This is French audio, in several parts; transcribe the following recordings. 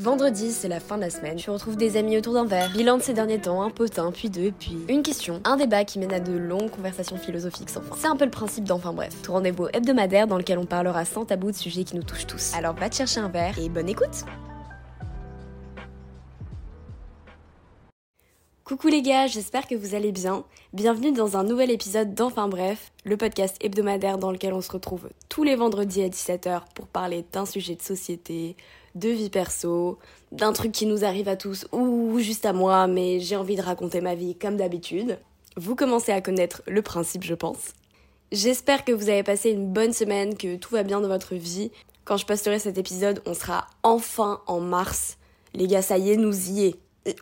Vendredi, c'est la fin de la semaine. Tu retrouves des amis autour d'un verre. Bilan de ces derniers temps, un potin, puis deux, puis une question, un débat qui mène à de longues conversations philosophiques sans fin. C'est un peu le principe d'enfin bref. Tout rendez-vous hebdomadaire dans lequel on parlera sans tabou de sujets qui nous touchent tous. Alors va te chercher un verre et bonne écoute Coucou les gars, j'espère que vous allez bien. Bienvenue dans un nouvel épisode d'Enfin Bref, le podcast hebdomadaire dans lequel on se retrouve tous les vendredis à 17h pour parler d'un sujet de société, de vie perso, d'un truc qui nous arrive à tous ou juste à moi, mais j'ai envie de raconter ma vie comme d'habitude. Vous commencez à connaître le principe, je pense. J'espère que vous avez passé une bonne semaine, que tout va bien dans votre vie. Quand je posterai cet épisode, on sera enfin en mars. Les gars, ça y est, nous y est.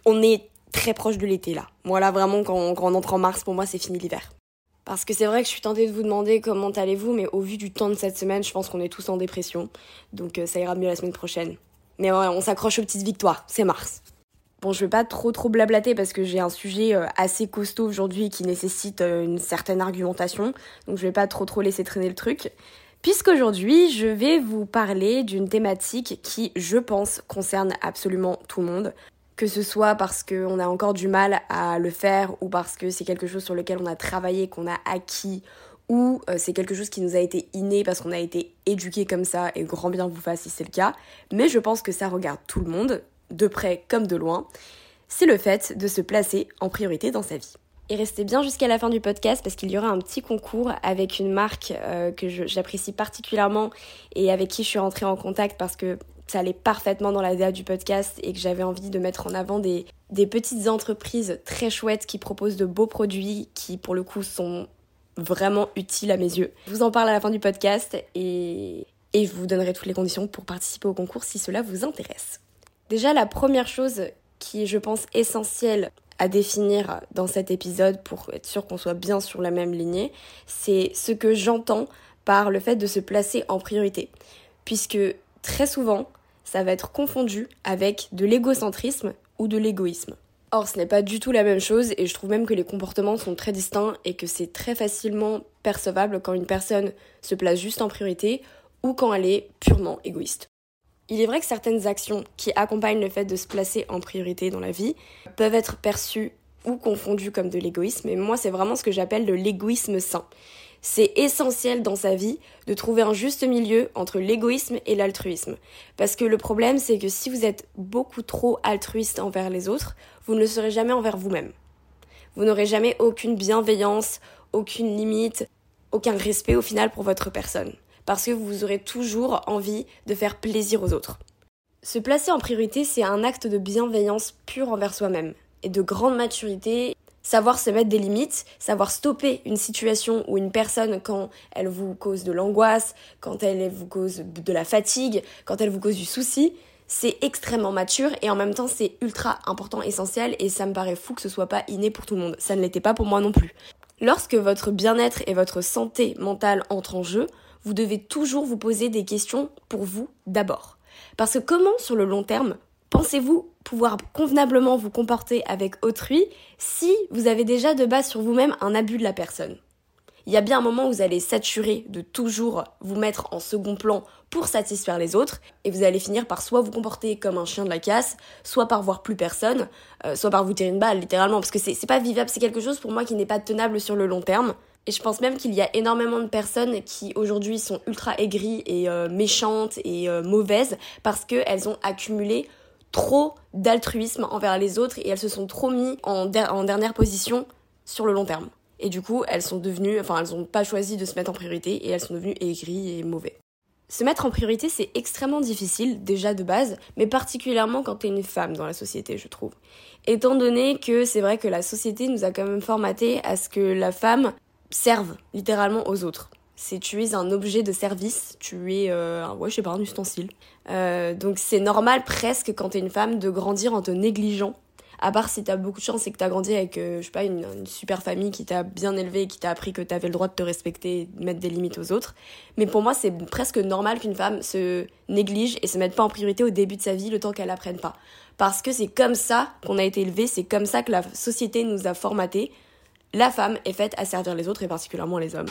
On est très proche de l'été là. Voilà, vraiment, quand, quand on entre en mars, pour moi, c'est fini l'hiver. Parce que c'est vrai que je suis tentée de vous demander comment allez-vous, mais au vu du temps de cette semaine, je pense qu'on est tous en dépression. Donc euh, ça ira mieux la semaine prochaine. Mais ouais, on s'accroche aux petites victoires, c'est mars. Bon, je vais pas trop trop blablater parce que j'ai un sujet euh, assez costaud aujourd'hui qui nécessite euh, une certaine argumentation. Donc je vais pas trop trop laisser traîner le truc. Puisqu'aujourd'hui, je vais vous parler d'une thématique qui, je pense, concerne absolument tout le monde que ce soit parce qu'on a encore du mal à le faire ou parce que c'est quelque chose sur lequel on a travaillé, qu'on a acquis ou euh, c'est quelque chose qui nous a été inné parce qu'on a été éduqué comme ça et grand bien vous fasse si c'est le cas. Mais je pense que ça regarde tout le monde, de près comme de loin. C'est le fait de se placer en priorité dans sa vie. Et restez bien jusqu'à la fin du podcast parce qu'il y aura un petit concours avec une marque euh, que j'apprécie particulièrement et avec qui je suis rentrée en contact parce que ça allait parfaitement dans la DA du podcast et que j'avais envie de mettre en avant des, des petites entreprises très chouettes qui proposent de beaux produits qui pour le coup sont vraiment utiles à mes yeux. Je vous en parle à la fin du podcast et, et je vous donnerai toutes les conditions pour participer au concours si cela vous intéresse. Déjà la première chose qui est je pense essentielle à définir dans cet épisode pour être sûr qu'on soit bien sur la même lignée, c'est ce que j'entends par le fait de se placer en priorité. Puisque très souvent, ça va être confondu avec de l'égocentrisme ou de l'égoïsme. Or, ce n'est pas du tout la même chose et je trouve même que les comportements sont très distincts et que c'est très facilement percevable quand une personne se place juste en priorité ou quand elle est purement égoïste. Il est vrai que certaines actions qui accompagnent le fait de se placer en priorité dans la vie peuvent être perçues ou confondues comme de l'égoïsme, et moi c'est vraiment ce que j'appelle de l'égoïsme sain. C'est essentiel dans sa vie de trouver un juste milieu entre l'égoïsme et l'altruisme. Parce que le problème, c'est que si vous êtes beaucoup trop altruiste envers les autres, vous ne le serez jamais envers vous-même. Vous n'aurez jamais aucune bienveillance, aucune limite, aucun respect au final pour votre personne. Parce que vous aurez toujours envie de faire plaisir aux autres. Se placer en priorité, c'est un acte de bienveillance pure envers soi-même et de grande maturité savoir se mettre des limites, savoir stopper une situation ou une personne quand elle vous cause de l'angoisse, quand elle vous cause de la fatigue, quand elle vous cause du souci, c'est extrêmement mature et en même temps c'est ultra important, essentiel et ça me paraît fou que ce soit pas inné pour tout le monde. Ça ne l'était pas pour moi non plus. Lorsque votre bien-être et votre santé mentale entrent en jeu, vous devez toujours vous poser des questions pour vous d'abord. Parce que comment sur le long terme Pensez-vous pouvoir convenablement vous comporter avec autrui si vous avez déjà de base sur vous-même un abus de la personne? Il y a bien un moment où vous allez saturer de toujours vous mettre en second plan pour satisfaire les autres et vous allez finir par soit vous comporter comme un chien de la casse, soit par voir plus personne, euh, soit par vous tirer une balle littéralement parce que c'est pas vivable, c'est quelque chose pour moi qui n'est pas tenable sur le long terme. Et je pense même qu'il y a énormément de personnes qui aujourd'hui sont ultra aigries et euh, méchantes et euh, mauvaises parce qu'elles ont accumulé trop d'altruisme envers les autres et elles se sont trop mis en, dernière position sur le long terme. Et du coup, elles sont devenues, enfin, elles n'ont pas choisi de se mettre en priorité et elles sont devenues aigries et mauvais. Se mettre en priorité, c'est extrêmement difficile, déjà de base, mais particulièrement quand t'es une femme dans la société, je trouve. Étant donné que c'est vrai que la société nous a quand même formaté à ce que la femme serve littéralement aux autres c'est tu es un objet de service, tu es, euh, ouais, je sais pas, un ustensile. Euh, donc c'est normal presque quand t'es une femme de grandir en te négligeant. À part si t'as beaucoup de chance et que t'as grandi avec, euh, je sais pas, une, super famille qui t'a bien élevé et qui t'a appris que t'avais le droit de te respecter et de mettre des limites aux autres. Mais pour moi, c'est presque normal qu'une femme se néglige et se mette pas en priorité au début de sa vie le temps qu'elle apprenne pas. Parce que c'est comme ça qu'on a été élevé, c'est comme ça que la société nous a formaté. La femme est faite à servir les autres et particulièrement les hommes.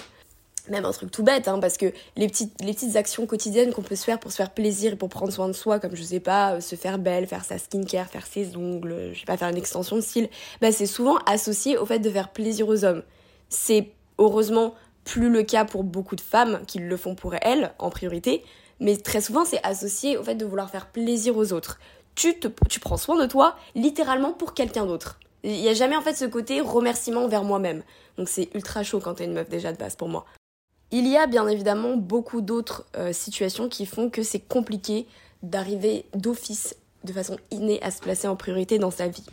Même un truc tout bête, hein, parce que les petites, les petites actions quotidiennes qu'on peut se faire pour se faire plaisir et pour prendre soin de soi, comme je sais pas, euh, se faire belle, faire sa skincare, faire ses ongles, je sais pas, faire une extension de cils, bah c'est souvent associé au fait de faire plaisir aux hommes. C'est heureusement plus le cas pour beaucoup de femmes qui le font pour elles en priorité, mais très souvent c'est associé au fait de vouloir faire plaisir aux autres. Tu, te, tu prends soin de toi littéralement pour quelqu'un d'autre. Il n'y a jamais en fait ce côté remerciement vers moi-même. Donc c'est ultra chaud quand t'es une meuf déjà de base pour moi. Il y a bien évidemment beaucoup d'autres euh, situations qui font que c'est compliqué d'arriver d'office de façon innée à se placer en priorité dans sa vie.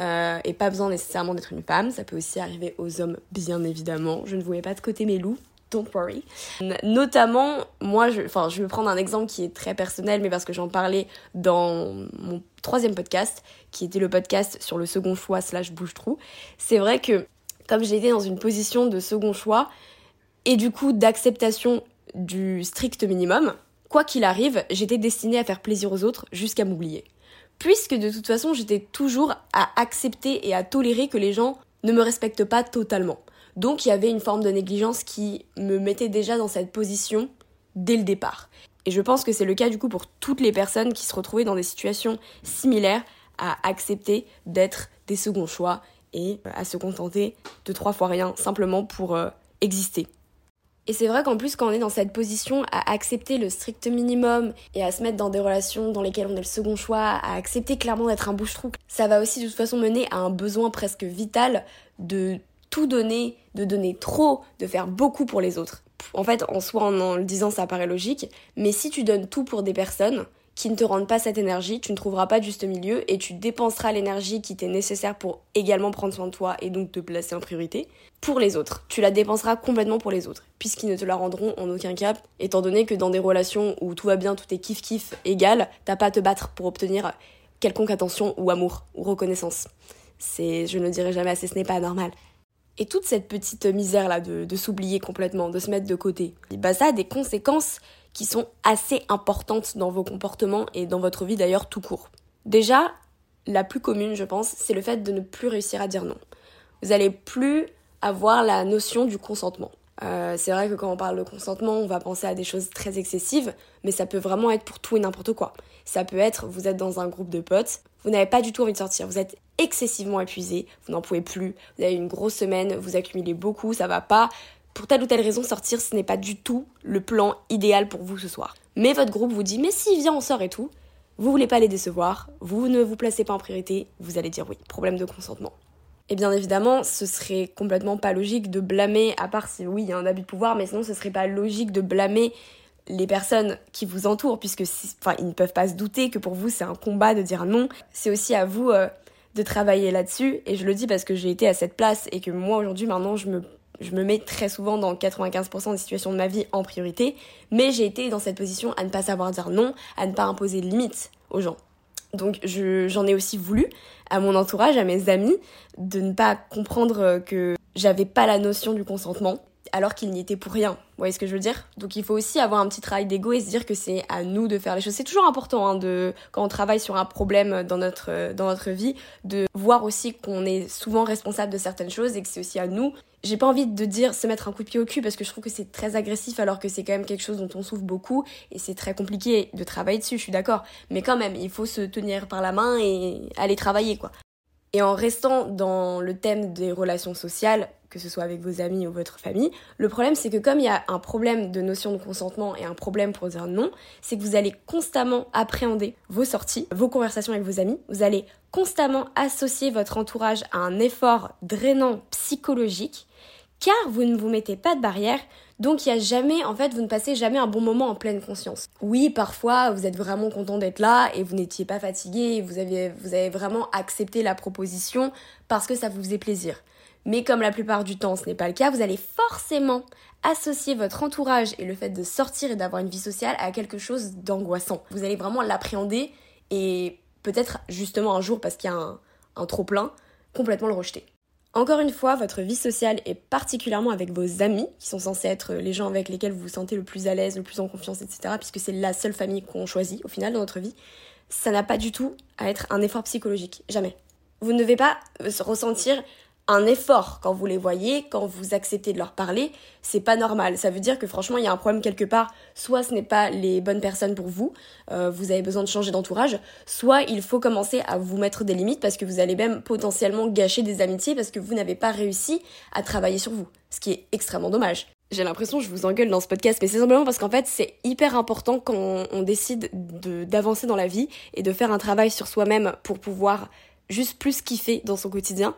Euh, et pas besoin nécessairement d'être une femme, ça peut aussi arriver aux hommes bien évidemment. Je ne voulais pas de côté mes loups, don't worry. Notamment, moi, enfin, je vais prendre un exemple qui est très personnel, mais parce que j'en parlais dans mon troisième podcast, qui était le podcast sur le second choix slash bouche-trou. C'est vrai que, comme j'ai été dans une position de second choix, et du coup d'acceptation du strict minimum, quoi qu'il arrive, j'étais destinée à faire plaisir aux autres jusqu'à m'oublier. Puisque de toute façon, j'étais toujours à accepter et à tolérer que les gens ne me respectent pas totalement. Donc il y avait une forme de négligence qui me mettait déjà dans cette position dès le départ. Et je pense que c'est le cas du coup pour toutes les personnes qui se retrouvaient dans des situations similaires à accepter d'être des seconds choix et à se contenter de trois fois rien simplement pour euh, exister. Et c'est vrai qu'en plus, quand on est dans cette position à accepter le strict minimum et à se mettre dans des relations dans lesquelles on est le second choix, à accepter clairement d'être un bouche-trou, ça va aussi de toute façon mener à un besoin presque vital de tout donner, de donner trop, de faire beaucoup pour les autres. En fait, en soi, en, le disant, ça paraît logique, mais si tu donnes tout pour des personnes, qui ne te rendent pas cette énergie, tu ne trouveras pas de juste milieu et tu dépenseras l'énergie qui t'est nécessaire pour également prendre soin de toi et donc te placer en priorité pour les autres. Tu la dépenseras complètement pour les autres, puisqu'ils ne te la rendront en aucun cas, étant donné que dans des relations où tout va bien, tout est kiff kiff égal, t'as pas à te battre pour obtenir quelconque attention ou amour ou reconnaissance. C'est, je ne le dirai jamais assez, ce n'est pas normal. Et toute cette petite misère là de, de s'oublier complètement, de se mettre de côté, bah ça a des conséquences qui sont assez importantes dans vos comportements et dans votre vie d'ailleurs tout court. Déjà, la plus commune, je pense, c'est le fait de ne plus réussir à dire non. Vous allez plus avoir la notion du consentement. Euh, c'est vrai que quand on parle de consentement, on va penser à des choses très excessives, mais ça peut vraiment être pour tout et n'importe quoi. Ça peut être, vous êtes dans un groupe de potes, vous n'avez pas du tout envie de sortir, vous êtes excessivement épuisé, vous n'en pouvez plus, vous avez une grosse semaine, vous accumulez beaucoup, ça va pas, pour telle ou telle raison, sortir, ce n'est pas du tout le plan idéal pour vous ce soir. Mais votre groupe vous dit, mais si, viens, on sort et tout. Vous voulez pas les décevoir, vous ne vous placez pas en priorité, vous allez dire oui. Problème de consentement. Et bien évidemment, ce serait complètement pas logique de blâmer, à part si oui, il y a un abus de pouvoir, mais sinon ce serait pas logique de blâmer les personnes qui vous entourent, puisque enfin, ils ne peuvent pas se douter que pour vous c'est un combat de dire non. C'est aussi à vous euh, de travailler là-dessus, et je le dis parce que j'ai été à cette place et que moi aujourd'hui maintenant je me je me mets très souvent dans 95% des situations de ma vie en priorité, mais j'ai été dans cette position à ne pas savoir dire non, à ne pas imposer de limites aux gens. Donc j'en ai aussi voulu à mon entourage, à mes amis, de ne pas comprendre que j'avais pas la notion du consentement alors qu'il n'y était pour rien. Vous voyez ce que je veux dire? Donc il faut aussi avoir un petit travail d'ego et se dire que c'est à nous de faire les choses. C'est toujours important hein, de quand on travaille sur un problème dans notre dans notre vie de voir aussi qu'on est souvent responsable de certaines choses et que c'est aussi à nous j'ai pas envie de dire se mettre un coup de pied au cul parce que je trouve que c'est très agressif alors que c'est quand même quelque chose dont on souffre beaucoup et c'est très compliqué de travailler dessus, je suis d'accord. Mais quand même, il faut se tenir par la main et aller travailler quoi. Et en restant dans le thème des relations sociales, que ce soit avec vos amis ou votre famille, le problème c'est que comme il y a un problème de notion de consentement et un problème pour dire non, c'est que vous allez constamment appréhender vos sorties, vos conversations avec vos amis, vous allez constamment associer votre entourage à un effort drainant psychologique car vous ne vous mettez pas de barrière, donc il y a jamais, en fait, vous ne passez jamais un bon moment en pleine conscience. Oui, parfois, vous êtes vraiment content d'être là et vous n'étiez pas fatigué, vous avez, vraiment accepté la proposition parce que ça vous faisait plaisir. Mais comme la plupart du temps ce n'est pas le cas, vous allez forcément associer votre entourage et le fait de sortir et d'avoir une vie sociale à quelque chose d'angoissant. Vous allez vraiment l'appréhender et peut-être justement un jour, parce qu'il y a un, un trop plein, complètement le rejeter. Encore une fois, votre vie sociale est particulièrement avec vos amis, qui sont censés être les gens avec lesquels vous vous sentez le plus à l'aise, le plus en confiance, etc., puisque c'est la seule famille qu'on choisit au final dans notre vie. Ça n'a pas du tout à être un effort psychologique, jamais. Vous ne devez pas ressentir un effort quand vous les voyez, quand vous acceptez de leur parler, c'est pas normal. Ça veut dire que franchement, il y a un problème quelque part. Soit ce n'est pas les bonnes personnes pour vous, euh, vous avez besoin de changer d'entourage, soit il faut commencer à vous mettre des limites parce que vous allez même potentiellement gâcher des amitiés parce que vous n'avez pas réussi à travailler sur vous, ce qui est extrêmement dommage. J'ai l'impression que je vous engueule dans ce podcast, mais c'est simplement parce qu'en fait, c'est hyper important quand on, décide d'avancer dans la vie et de faire un travail sur soi-même pour pouvoir juste plus kiffer dans son quotidien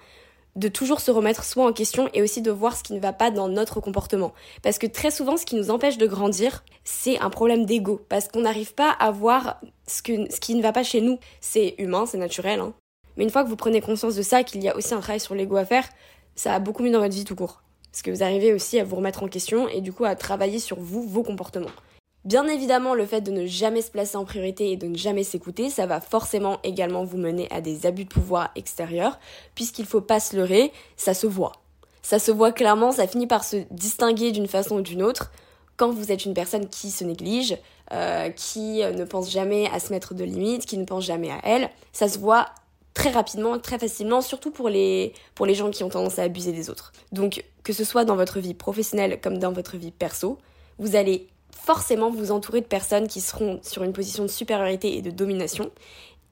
de toujours se remettre soi en question et aussi de voir ce qui ne va pas dans notre comportement. Parce que très souvent, ce qui nous empêche de grandir, c'est un problème d'ego. Parce qu'on n'arrive pas à voir ce, que, ce qui ne va pas chez nous. C'est humain, c'est naturel. Hein. Mais une fois que vous prenez conscience de ça, qu'il y a aussi un travail sur l'ego à faire, ça va beaucoup mieux dans votre vie tout court. Parce que vous arrivez aussi à vous remettre en question et du coup à travailler sur vous, vos comportements. Bien évidemment, le fait de ne jamais se placer en priorité et de ne jamais s'écouter, ça va forcément également vous mener à des abus de pouvoir extérieurs, puisqu'il faut pas se leurrer, ça se voit. Ça se voit clairement, ça finit par se distinguer d'une façon ou d'une autre quand vous êtes une personne qui se néglige, euh, qui ne pense jamais à se mettre de limites, qui ne pense jamais à elle. Ça se voit très rapidement, très facilement, surtout pour les, pour les gens qui ont tendance à abuser des autres. Donc, que ce soit dans votre vie professionnelle comme dans votre vie perso, vous allez forcément vous entourer de personnes qui seront sur une position de supériorité et de domination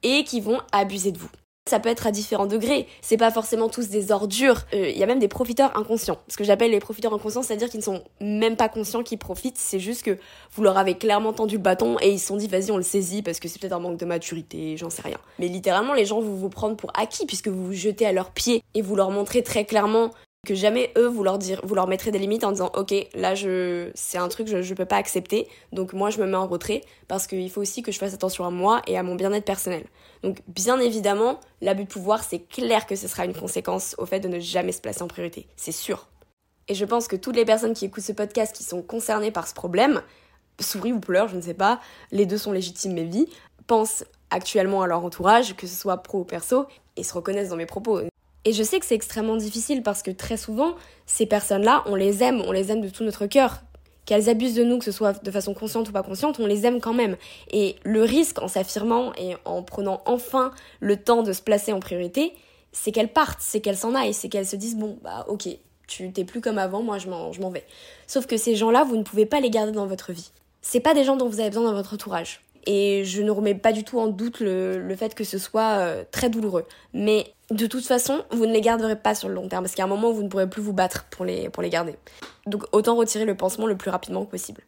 et qui vont abuser de vous. Ça peut être à différents degrés, c'est pas forcément tous des ordures, euh, il y a même des profiteurs inconscients. Ce que j'appelle les profiteurs inconscients, c'est-à-dire qu'ils ne sont même pas conscients qu'ils profitent, c'est juste que vous leur avez clairement tendu le bâton et ils se sont dit vas-y on le saisit parce que c'est peut-être un manque de maturité, j'en sais rien. Mais littéralement les gens vont vous prendre pour acquis puisque vous vous jetez à leurs pieds et vous leur montrez très clairement que jamais eux vous leur dire vous leur mettrez des limites en disant ok là je c'est un truc je, je peux pas accepter. Donc moi je me mets en retrait parce qu'il faut aussi que je fasse attention à moi et à mon bien-être personnel. Donc bien évidemment l'abus de pouvoir c'est clair que ce sera une conséquence au fait de ne jamais se placer en priorité. C'est sûr. Et je pense que toutes les personnes qui écoutent ce podcast qui sont concernées par ce problème sourient ou pleurent je ne sais pas les deux sont légitimes mais vie pensent actuellement à leur entourage que ce soit pro ou perso et se reconnaissent dans mes propos et je sais que c'est extrêmement difficile parce que très souvent, ces personnes-là, on les aime, on les aime de tout notre cœur. Qu'elles abusent de nous, que ce soit de façon consciente ou pas consciente, on les aime quand même. Et le risque en s'affirmant et en prenant enfin le temps de se placer en priorité, c'est qu'elles partent, c'est qu'elles s'en aillent, c'est qu'elles se disent bon, bah ok, tu t'es plus comme avant, moi je m'en vais. Sauf que ces gens-là, vous ne pouvez pas les garder dans votre vie. C'est pas des gens dont vous avez besoin dans votre entourage. Et je ne remets pas du tout en doute le, fait que ce soit euh, très douloureux. Mais de toute façon, vous ne les garderez pas sur le long terme, parce a un moment vous ne pourrez plus vous battre pour les, pour les garder. Donc autant retirer le pansement le plus rapidement possible.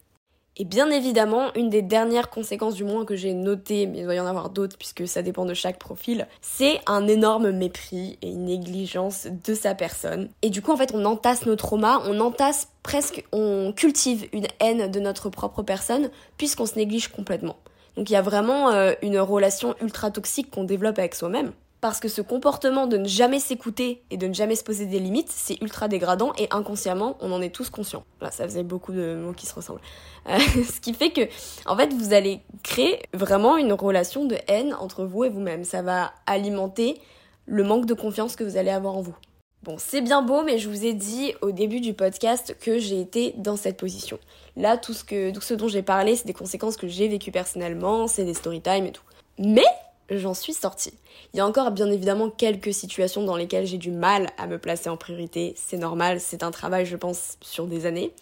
Et bien évidemment, une des dernières conséquences du moins que j'ai notées, mais il doit y en avoir d'autres puisque ça dépend de chaque profil, c'est un énorme mépris et une négligence de sa personne. Et du coup, en fait, on entasse nos traumas, on entasse presque, on cultive une haine de notre propre personne puisqu'on se néglige complètement. Donc il y a vraiment euh, une relation ultra toxique qu'on développe avec soi-même. Parce que ce comportement de ne jamais s'écouter et de ne jamais se poser des limites, c'est ultra dégradant et inconsciemment, on en est tous conscients. Là, ça faisait beaucoup de mots qui se ressemblent. Euh, ce qui fait que, en fait, vous allez créer vraiment une relation de haine entre vous et vous-même. Ça va alimenter le manque de confiance que vous allez avoir en vous. Bon, c'est bien beau, mais je vous ai dit au début du podcast que j'ai été dans cette position. Là, tout ce, dont j'ai parlé, c'est des conséquences que j'ai vécues personnellement, c'est des story time et tout. Mais j'en suis sortie. Il y a encore bien évidemment quelques situations dans lesquelles j'ai du mal à me placer en priorité. C'est normal, c'est un travail, je pense, sur des années.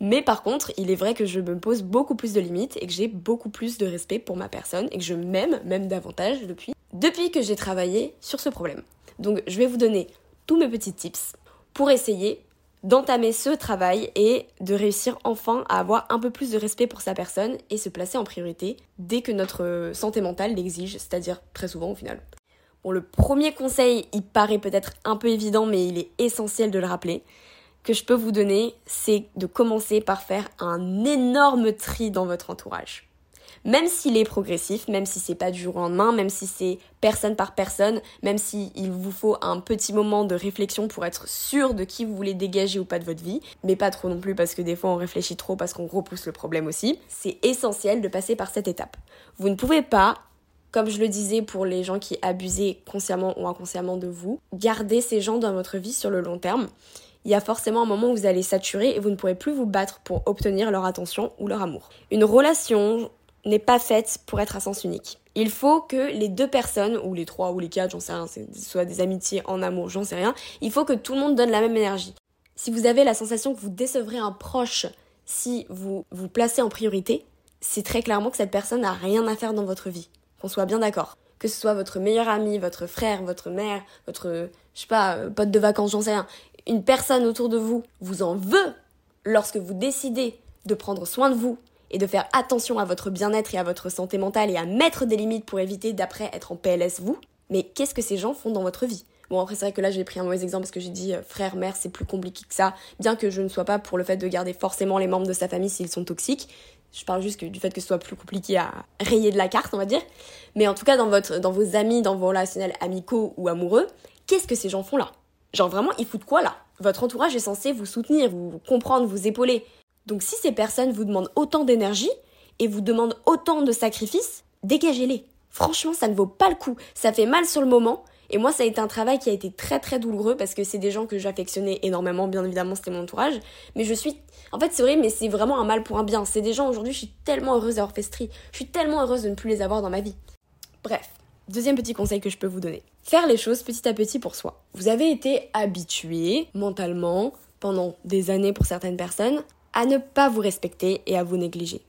Mais par contre, il est vrai que je me pose beaucoup plus de limites et que j'ai beaucoup plus de respect pour ma personne et que je m'aime même davantage depuis, depuis que j'ai travaillé sur ce problème. Donc je vais vous donner tous mes petits tips pour essayer d'entamer ce travail et de réussir enfin à avoir un peu plus de respect pour sa personne et se placer en priorité dès que notre santé mentale l'exige, c'est-à-dire très souvent au final. Bon, le premier conseil, il paraît peut-être un peu évident, mais il est essentiel de le rappeler, que je peux vous donner, c'est de commencer par faire un énorme tri dans votre entourage même s'il est progressif, même si c'est pas du jour au lendemain, même si c'est personne par personne, même s'il vous faut un petit moment de réflexion pour être sûr de qui vous voulez dégager ou pas de votre vie, mais pas trop non plus parce que des fois on réfléchit trop parce qu'on repousse le problème aussi, c'est essentiel de passer par cette étape. Vous ne pouvez pas comme je le disais pour les gens qui abusaient consciemment ou inconsciemment de vous, garder ces gens dans votre vie sur le long terme. Il y a forcément un moment où vous allez saturer et vous ne pourrez plus vous battre pour obtenir leur attention ou leur amour. Une relation n'est pas faite pour être à sens unique. Il faut que les deux personnes, ou les trois, ou les quatre, j'en sais rien, soit des amitiés en amour, j'en sais rien, il faut que tout le monde donne la même énergie. Si vous avez la sensation que vous décevrez un proche si vous vous placez en priorité, c'est très clairement que cette personne n'a rien à faire dans votre vie. Qu'on soit bien d'accord. Que ce soit votre meilleur ami, votre frère, votre mère, votre, je sais pas, euh, pote de vacances, j'en sais rien. Une personne autour de vous vous en veut lorsque vous décidez de prendre soin de vous et de faire attention à votre bien-être et à votre santé mentale et à mettre des limites pour éviter d'après être en PLS vous. Mais qu'est-ce que ces gens font dans votre vie? Bon, après, c'est vrai que là, j'ai pris un mauvais exemple parce que j'ai dit euh, frère, mère, c'est plus compliqué que ça. Bien que je ne sois pas pour le fait de garder forcément les membres de sa famille s'ils sont toxiques. Je parle juste du fait que ce soit plus compliqué à rayer de la carte, on va dire. Mais en tout cas, dans, dans vos amis, dans vos relationnels amicaux ou amoureux, qu'est-ce que ces gens font là? Genre vraiment, ils foutent quoi là? Votre entourage est censé vous soutenir, vous comprendre, vous épauler. Donc si ces personnes vous demandent autant d'énergie et vous demandent autant de sacrifices, dégagez-les. Franchement, ça ne vaut pas le coup. Ça fait mal sur le moment. Et moi, ça a été un travail qui a été très très douloureux parce que c'est des gens que j'affectionnais énormément, bien évidemment, c'était mon entourage. Mais je suis. En fait, c'est vrai, mais c'est vraiment un mal pour un bien. C'est des gens aujourd'hui, je suis tellement heureuse d'avoir fait Je suis tellement heureuse de ne plus les avoir dans ma vie. Bref, deuxième petit conseil que je peux vous donner. Faire les choses petit à petit pour soi. Vous avez été habitué mentalement, pendant des années pour certaines personnes, à ne pas vous respecter et à vous négliger.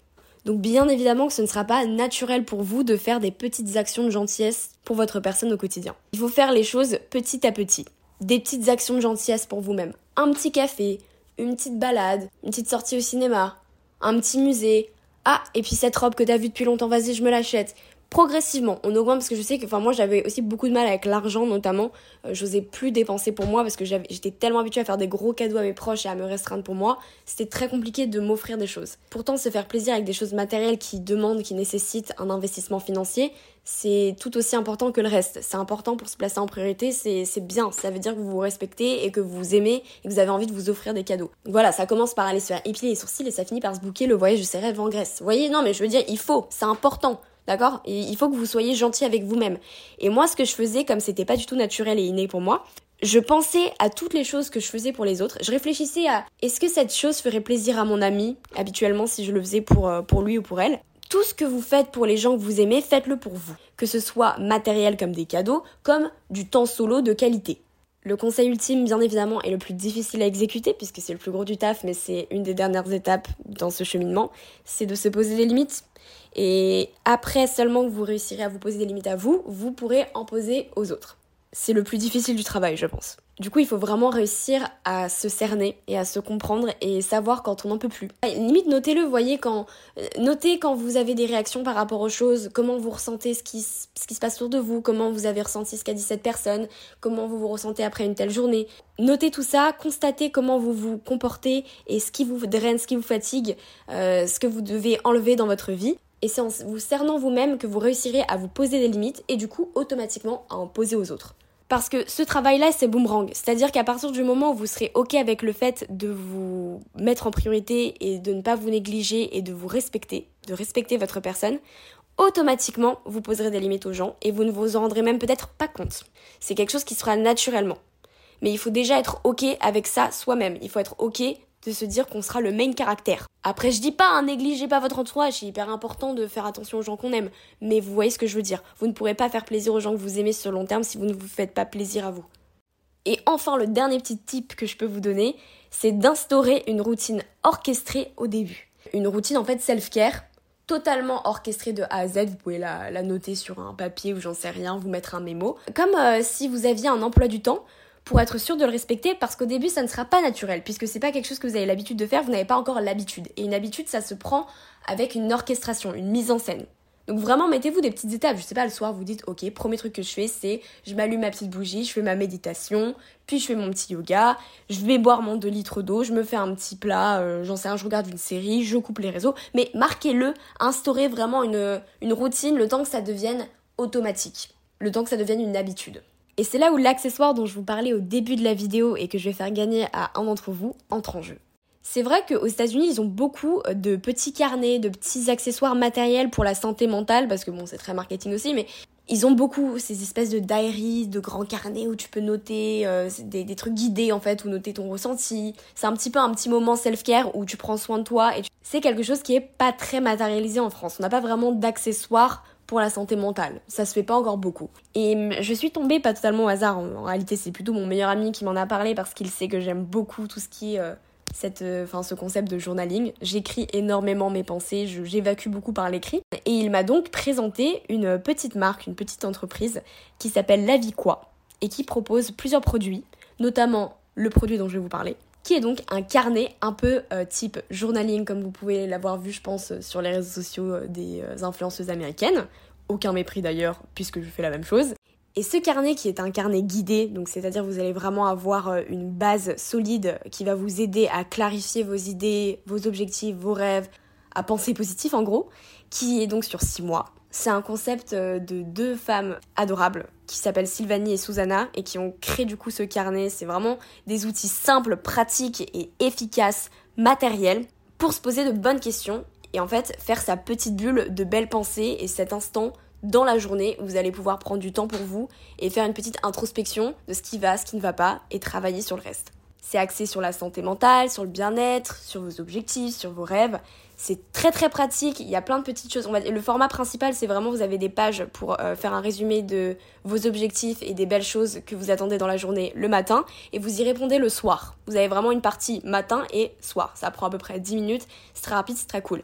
Donc bien évidemment que ce ne sera pas naturel pour vous de faire des petites actions de gentillesse pour votre personne au quotidien. Il faut faire les choses petit à petit. Des petites actions de gentillesse pour vous-même. Un petit café, une petite balade, une petite sortie au cinéma, un petit musée. Ah, et puis cette robe que t'as vue depuis longtemps, vas-y, je me l'achète progressivement, on augmente parce que je sais que, enfin, moi j'avais aussi beaucoup de mal avec l'argent notamment. Euh, j'osais plus dépenser pour moi parce que j'étais tellement habituée à faire des gros cadeaux à mes proches et à me restreindre pour moi. C'était très compliqué de m'offrir des choses. Pourtant, se faire plaisir avec des choses matérielles qui demandent, qui nécessitent un investissement financier, c'est tout aussi important que le reste. C'est important pour se placer en priorité, c'est bien. Ça veut dire que vous vous respectez et que vous vous aimez et que vous avez envie de vous offrir des cadeaux. voilà, ça commence par aller se faire épiler les sourcils et ça finit par se bouquer le voyage de ses rêves en Grèce. Vous voyez, non mais je veux dire, il faut, c'est important. D'accord? Il faut que vous soyez gentil avec vous-même. Et moi, ce que je faisais, comme c'était pas du tout naturel et inné pour moi, je pensais à toutes les choses que je faisais pour les autres. Je réfléchissais à est-ce que cette chose ferait plaisir à mon ami, habituellement si je le faisais pour, euh, pour lui ou pour elle? Tout ce que vous faites pour les gens que vous aimez, faites-le pour vous. Que ce soit matériel comme des cadeaux, comme du temps solo de qualité. Le conseil ultime, bien évidemment, est le plus difficile à exécuter puisque c'est le plus gros du taf, mais c'est une des dernières étapes dans ce cheminement, c'est de se poser des limites. Et après seulement que vous réussirez à vous poser des limites à vous, vous pourrez en poser aux autres. C'est le plus difficile du travail, je pense. Du coup, il faut vraiment réussir à se cerner et à se comprendre et savoir quand on n'en peut plus. Limite, notez-le, voyez, quand, euh, notez quand vous avez des réactions par rapport aux choses, comment vous ressentez ce qui, se passe autour de vous, comment vous avez ressenti ce qu'a dit cette personne, comment vous vous ressentez après une telle journée. Notez tout ça, constatez comment vous vous comportez et ce qui vous draine, ce qui vous fatigue, euh, ce que vous devez enlever dans votre vie. Et c'est en vous cernant vous-même que vous réussirez à vous poser des limites et du coup automatiquement à en poser aux autres. Parce que ce travail-là, c'est boomerang. C'est-à-dire qu'à partir du moment où vous serez OK avec le fait de vous mettre en priorité et de ne pas vous négliger et de vous respecter, de respecter votre personne, automatiquement, vous poserez des limites aux gens et vous ne vous en rendrez même peut-être pas compte. C'est quelque chose qui sera naturellement. Mais il faut déjà être OK avec ça soi-même. Il faut être OK de se dire qu'on sera le main caractère. Après, je dis pas, hein, négligez pas votre entourage, c'est hyper important de faire attention aux gens qu'on aime. Mais vous voyez ce que je veux dire. Vous ne pourrez pas faire plaisir aux gens que vous aimez sur long terme si vous ne vous faites pas plaisir à vous. Et enfin, le dernier petit tip que je peux vous donner, c'est d'instaurer une routine orchestrée au début. Une routine en fait self-care, totalement orchestrée de A à Z. Vous pouvez la, noter sur un papier ou j'en sais rien, vous mettre un mémo. Comme euh, si vous aviez un emploi du temps pour être sûr de le respecter parce qu'au début ça ne sera pas naturel puisque c'est pas quelque chose que vous avez l'habitude de faire, vous n'avez pas encore l'habitude. Et une habitude ça se prend avec une orchestration, une mise en scène. Donc vraiment mettez-vous des petites étapes, je sais pas le soir vous dites OK, premier truc que je fais c'est je m'allume ma petite bougie, je fais ma méditation, puis je fais mon petit yoga, je vais boire mon 2 litres d'eau, je me fais un petit plat, euh, j'en sais rien, je regarde une série, je coupe les réseaux, mais marquez-le, instaurez vraiment une, une routine le temps que ça devienne automatique, le temps que ça devienne une habitude. Et c'est là où l'accessoire dont je vous parlais au début de la vidéo et que je vais faire gagner à un d'entre vous entre en jeu. C'est vrai qu'aux États-Unis, ils ont beaucoup de petits carnets, de petits accessoires matériels pour la santé mentale, parce que bon, c'est très marketing aussi, mais ils ont beaucoup ces espèces de diaries, de grands carnets où tu peux noter euh, des, trucs guidés en fait, ou noter ton ressenti. C'est un petit peu un petit moment self-care où tu prends soin de toi et c'est quelque chose qui est pas très matérialisé en France. On n'a pas vraiment d'accessoires pour la santé mentale. Ça se fait pas encore beaucoup. Et je suis tombée pas totalement au hasard. En, réalité, c'est plutôt mon meilleur ami qui m'en a parlé parce qu'il sait que j'aime beaucoup tout ce qui est euh, cette, euh, ce concept de journaling. J'écris énormément mes pensées, j'évacue beaucoup par l'écrit. Et il m'a donc présenté une petite marque, une petite entreprise qui s'appelle La Vie Quoi et qui propose plusieurs produits, notamment le produit dont je vais vous parler, qui est donc un carnet un peu euh, type journaling, comme vous pouvez l'avoir vu, je pense, euh, sur les réseaux sociaux des influenceuses américaines. Aucun mépris d'ailleurs, puisque je fais la même chose. Et ce carnet qui est un carnet guidé, donc c'est-à-dire vous allez vraiment avoir euh, une base solide qui va vous aider à clarifier vos idées, vos objectifs, vos rêves, à penser positif en gros, qui est donc sur 6 mois. C'est un concept euh, de deux femmes adorables qui s'appellent Sylvanie et Susanna et qui ont créé du coup ce carnet. C'est vraiment des outils simples, pratiques et efficaces, matériels pour se poser de bonnes questions et en fait faire sa petite bulle de belles pensées et cet instant dans la journée vous allez pouvoir prendre du temps pour vous et faire une petite introspection de ce qui va, ce qui ne va pas et travailler sur le reste. C'est axé sur la santé mentale, sur le bien-être, sur vos objectifs, sur vos rêves. C'est très très pratique, il y a plein de petites choses. Le format principal, c'est vraiment vous avez des pages pour euh, faire un résumé de vos objectifs et des belles choses que vous attendez dans la journée le matin et vous y répondez le soir. Vous avez vraiment une partie matin et soir. Ça prend à peu près 10 minutes, c'est très rapide, c'est très cool.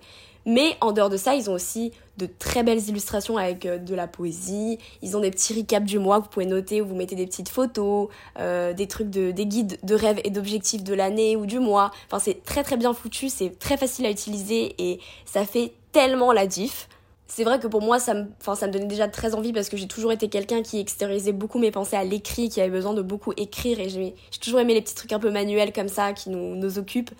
Mais en dehors de ça, ils ont aussi de très belles illustrations avec euh, de la poésie. Ils ont des petits recaps du mois que vous pouvez noter où vous mettez des petites photos, euh, des trucs de, des guides de rêves et d'objectifs de l'année ou du mois. Enfin, c'est très très bien foutu, c'est très facile à utiliser et ça fait tellement la diff. C'est vrai que pour moi, ça me, me donnait déjà très envie parce que j'ai toujours été quelqu'un qui extériorisait beaucoup mes pensées à l'écrit, qui avait besoin de beaucoup écrire et j'ai toujours aimé les petits trucs un peu manuels comme ça qui nous occupent.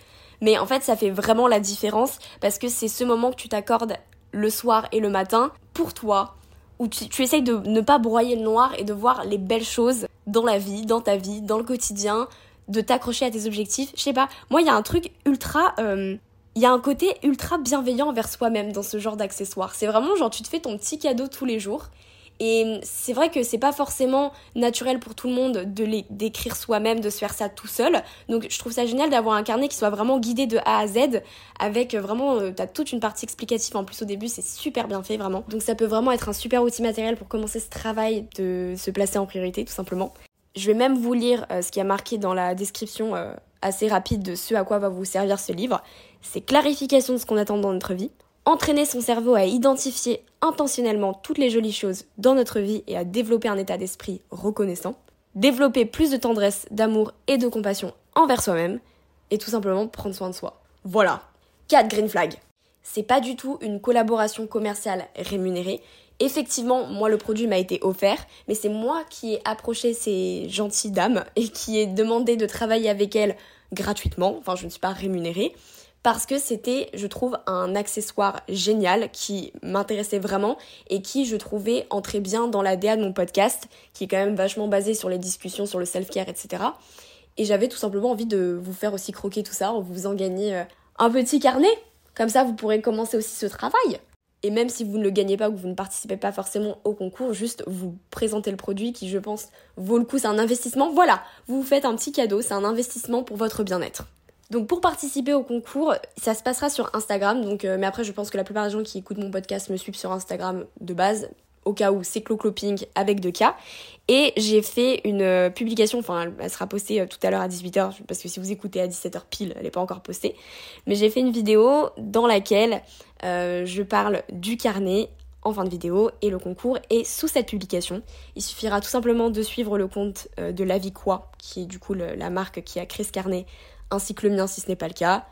Mais en fait, ça fait vraiment la différence parce que c'est ce moment que tu t'accordes le soir et le matin pour toi, où tu, tu, essayes de ne pas broyer le noir et de voir les belles choses dans la vie, dans ta vie, dans le quotidien, de t'accrocher à tes objectifs. Je sais pas, moi il y a un truc ultra... Euh, il y a un côté ultra bienveillant envers soi-même dans ce genre d'accessoires. C'est vraiment genre tu te fais ton petit cadeau tous les jours et c'est vrai que c'est pas forcément naturel pour tout le monde de d'écrire soi-même, de se faire ça tout seul. Donc je trouve ça génial d'avoir un carnet qui soit vraiment guidé de A à Z avec vraiment euh, t'as toute une partie explicative en plus au début, c'est super bien fait vraiment. Donc ça peut vraiment être un super outil matériel pour commencer ce travail de se placer en priorité tout simplement. Je vais même vous lire euh, ce qui a marqué dans la description euh, assez rapide de ce à quoi va vous servir ce livre. C'est clarification de ce qu'on attend dans notre vie, entraîner son cerveau à identifier intentionnellement toutes les jolies choses dans notre vie et à développer un état d'esprit reconnaissant, développer plus de tendresse, d'amour et de compassion envers soi-même, et tout simplement prendre soin de soi. Voilà. 4 green flags. C'est pas du tout une collaboration commerciale rémunérée. Effectivement, moi le produit m'a été offert, mais c'est moi qui ai approché ces gentilles dames et qui ai demandé de travailler avec elles gratuitement, enfin je ne suis pas rémunérée, parce que c'était, je trouve, un accessoire génial qui m'intéressait vraiment et qui, je trouvais, entrait bien dans la DA de mon podcast, qui est quand même vachement basé sur les discussions sur le self-care, etc. Et j'avais tout simplement envie de vous faire aussi croquer tout ça, en vous en gagner euh, un petit carnet. Comme ça, vous pourrez commencer aussi ce travail. Et même si vous ne le gagnez pas ou que vous ne participez pas forcément au concours, juste vous présentez le produit qui, je pense, vaut le coup, c'est un investissement. Voilà, vous vous faites un petit cadeau, c'est un investissement pour votre bien-être. Donc pour participer au concours, ça se passera sur Instagram. Euh, mais après, je pense que la plupart des gens qui écoutent mon podcast me suivent sur Instagram de base. Au cas où c'est Clocloping avec deux cas. Et j'ai fait une euh, publication, enfin elle sera postée euh, tout à l'heure à 18h, parce que si vous écoutez à 17h pile, elle n'est pas encore postée. Mais j'ai fait une vidéo dans laquelle je parle du carnet en fin de vidéo et le concours est sous cette publication. Il suffira tout simplement de suivre le compte de La Vie qui est du coup la marque qui a créé ce carnet ainsi que le mien si ce n'est pas le cas.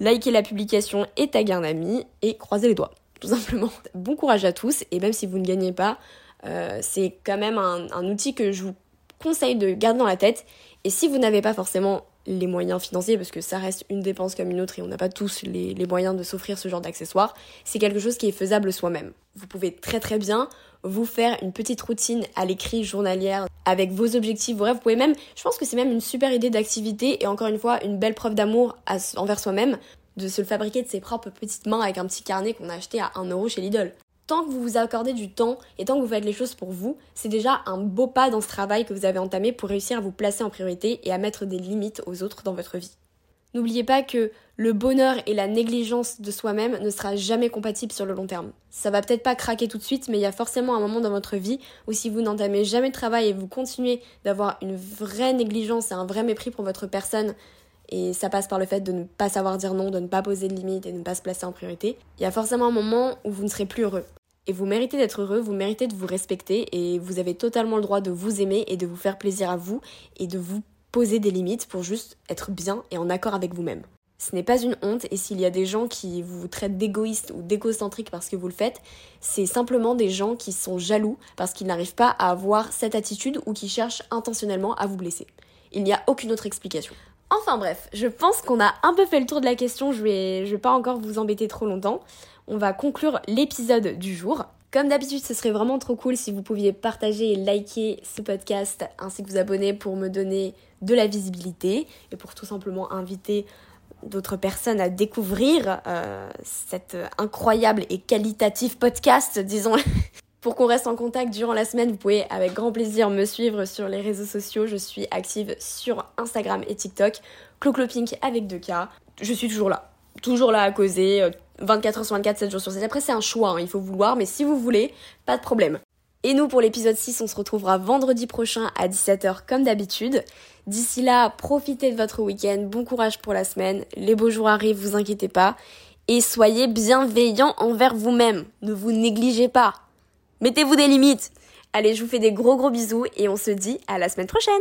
Likez la publication et taguer un ami et croisez les doigts, tout simplement. Bon courage à tous et même si vous ne gagnez pas, euh, c'est quand même un, outil que je vous conseille de garder dans la tête. Et si vous n'avez pas forcément les moyens financiers, parce que ça reste une dépense comme une autre et on n'a pas tous les, les moyens de s'offrir ce genre d'accessoires, c'est quelque chose qui est faisable soi-même. Vous pouvez très très bien vous faire une petite routine à l'écrit journalière avec vos objectifs, vos rêves. Vous pouvez même, je pense que c'est même une super idée d'activité et encore une fois, une belle preuve d'amour envers soi-même de se le fabriquer de ses propres petites mains avec un petit carnet qu'on a acheté à 1 euro chez Lidl. Tant que vous vous accordez du temps et tant que vous faites les choses pour vous, c'est déjà un beau pas dans ce travail que vous avez entamé pour réussir à vous placer en priorité et à mettre des limites aux autres dans votre vie. N'oubliez pas que le bonheur et la négligence de soi-même ne sera jamais compatible sur le long terme. Ça va peut-être pas craquer tout de suite, mais il y a forcément un moment dans votre vie où si vous n'entamez jamais de travail et vous continuez d'avoir une vraie négligence et un vrai mépris pour votre personne, et ça passe par le fait de ne pas savoir dire non, de ne pas poser de limites et de ne pas se placer en priorité, il y a forcément un moment où vous ne serez plus heureux. Et vous méritez d'être heureux, vous méritez de vous respecter et vous avez totalement le droit de vous aimer et de vous faire plaisir à vous et de vous poser des limites pour juste être bien et en accord avec vous-même. Ce n'est pas une honte et s'il y a des gens qui vous traitent d'égoïste ou d'égocentrique parce que vous le faites, c'est simplement des gens qui sont jaloux parce qu'ils n'arrivent pas à avoir cette attitude ou qui cherchent intentionnellement à vous blesser. Il n'y a aucune autre explication. Enfin bref, je pense qu'on a un peu fait le tour de la question, je vais, je vais pas encore vous embêter trop longtemps. On va conclure l'épisode du jour. Comme d'habitude, ce serait vraiment trop cool si vous pouviez partager et liker ce podcast ainsi que vous abonner pour me donner de la visibilité et pour tout simplement inviter d'autres personnes à découvrir euh, cet incroyable et qualitatif podcast, disons. Pour qu'on reste en contact durant la semaine, vous pouvez avec grand plaisir me suivre sur les réseaux sociaux. Je suis active sur Instagram et TikTok. Cloclopink avec 2K. Je suis toujours là. Toujours là à causer. 24 h sur 24, 7 jours sur 7. Après, c'est un choix, hein, il faut vouloir, mais si vous voulez, pas de problème. Et nous, pour l'épisode 6, on se retrouvera vendredi prochain à 17h comme d'habitude. D'ici là, profitez de votre week-end, bon courage pour la semaine, les beaux jours arrivent, vous inquiétez pas. Et soyez bienveillants envers vous-même, ne vous négligez pas. Mettez-vous des limites. Allez, je vous fais des gros gros bisous et on se dit à la semaine prochaine